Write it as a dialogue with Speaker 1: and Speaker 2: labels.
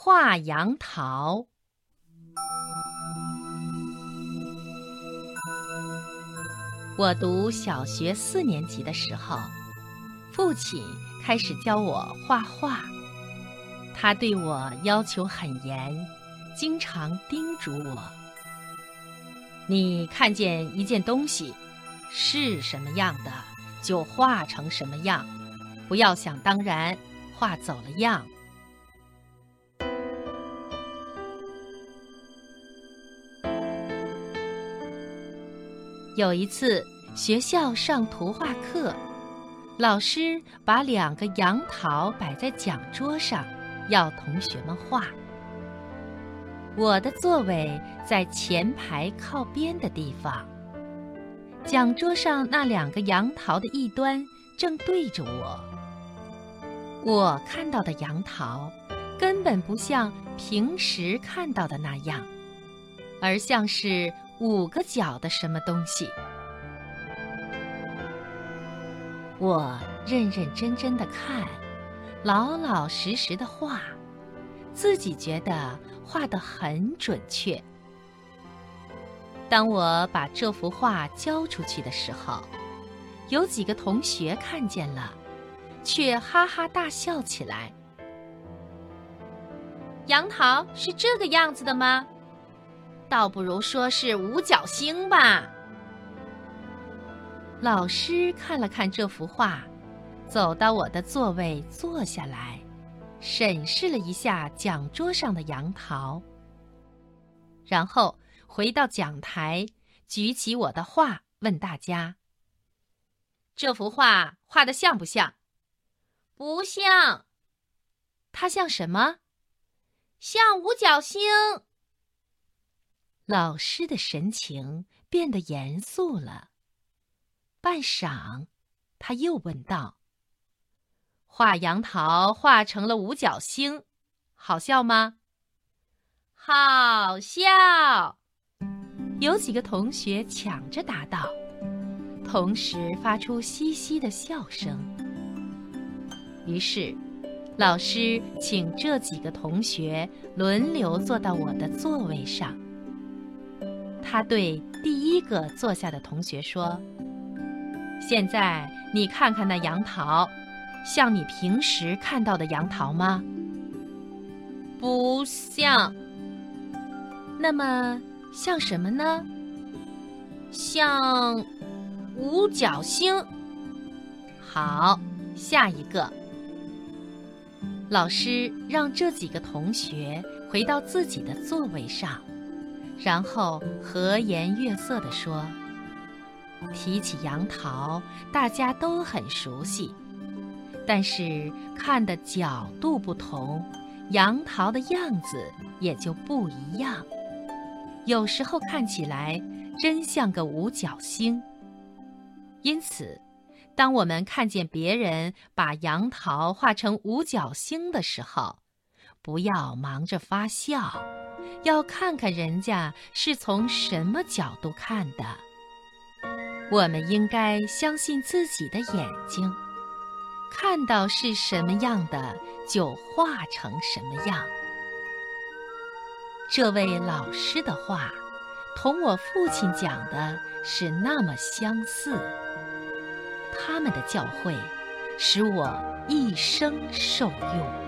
Speaker 1: 画杨桃。我读小学四年级的时候，父亲开始教我画画。他对我要求很严，经常叮嘱我：“你看见一件东西是什么样的，就画成什么样，不要想当然，画走了样。”有一次，学校上图画课，老师把两个杨桃摆在讲桌上，要同学们画。我的座位在前排靠边的地方，讲桌上那两个杨桃的一端正对着我。我看到的杨桃，根本不像平时看到的那样，而像是……五个角的什么东西？我认认真真的看，老老实实的画，自己觉得画得很准确。当我把这幅画交出去的时候，有几个同学看见了，却哈哈大笑起来。杨桃是这个样子的吗？倒不如说是五角星吧。老师看了看这幅画，走到我的座位坐下来，审视了一下讲桌上的杨桃，然后回到讲台，举起我的画，问大家：“这幅画画的像不像？”“
Speaker 2: 不像。”“
Speaker 1: 它像什么？”“
Speaker 2: 像五角星。”
Speaker 1: 老师的神情变得严肃了。半晌，他又问道：“画杨桃画成了五角星，好笑吗？”“
Speaker 2: 好笑！”
Speaker 1: 有几个同学抢着答道，同时发出嘻嘻的笑声。于是，老师请这几个同学轮流坐到我的座位上。他对第一个坐下的同学说：“现在你看看那杨桃，像你平时看到的杨桃吗？
Speaker 2: 不像。
Speaker 1: 那么像什么呢？
Speaker 2: 像五角星。
Speaker 1: 好，下一个。老师让这几个同学回到自己的座位上。”然后和颜悦色地说：“提起杨桃，大家都很熟悉，但是看的角度不同，杨桃的样子也就不一样。有时候看起来真像个五角星。因此，当我们看见别人把杨桃画成五角星的时候，不要忙着发笑。”要看看人家是从什么角度看的。我们应该相信自己的眼睛，看到是什么样的就画成什么样。这位老师的话，同我父亲讲的是那么相似。他们的教诲，使我一生受用。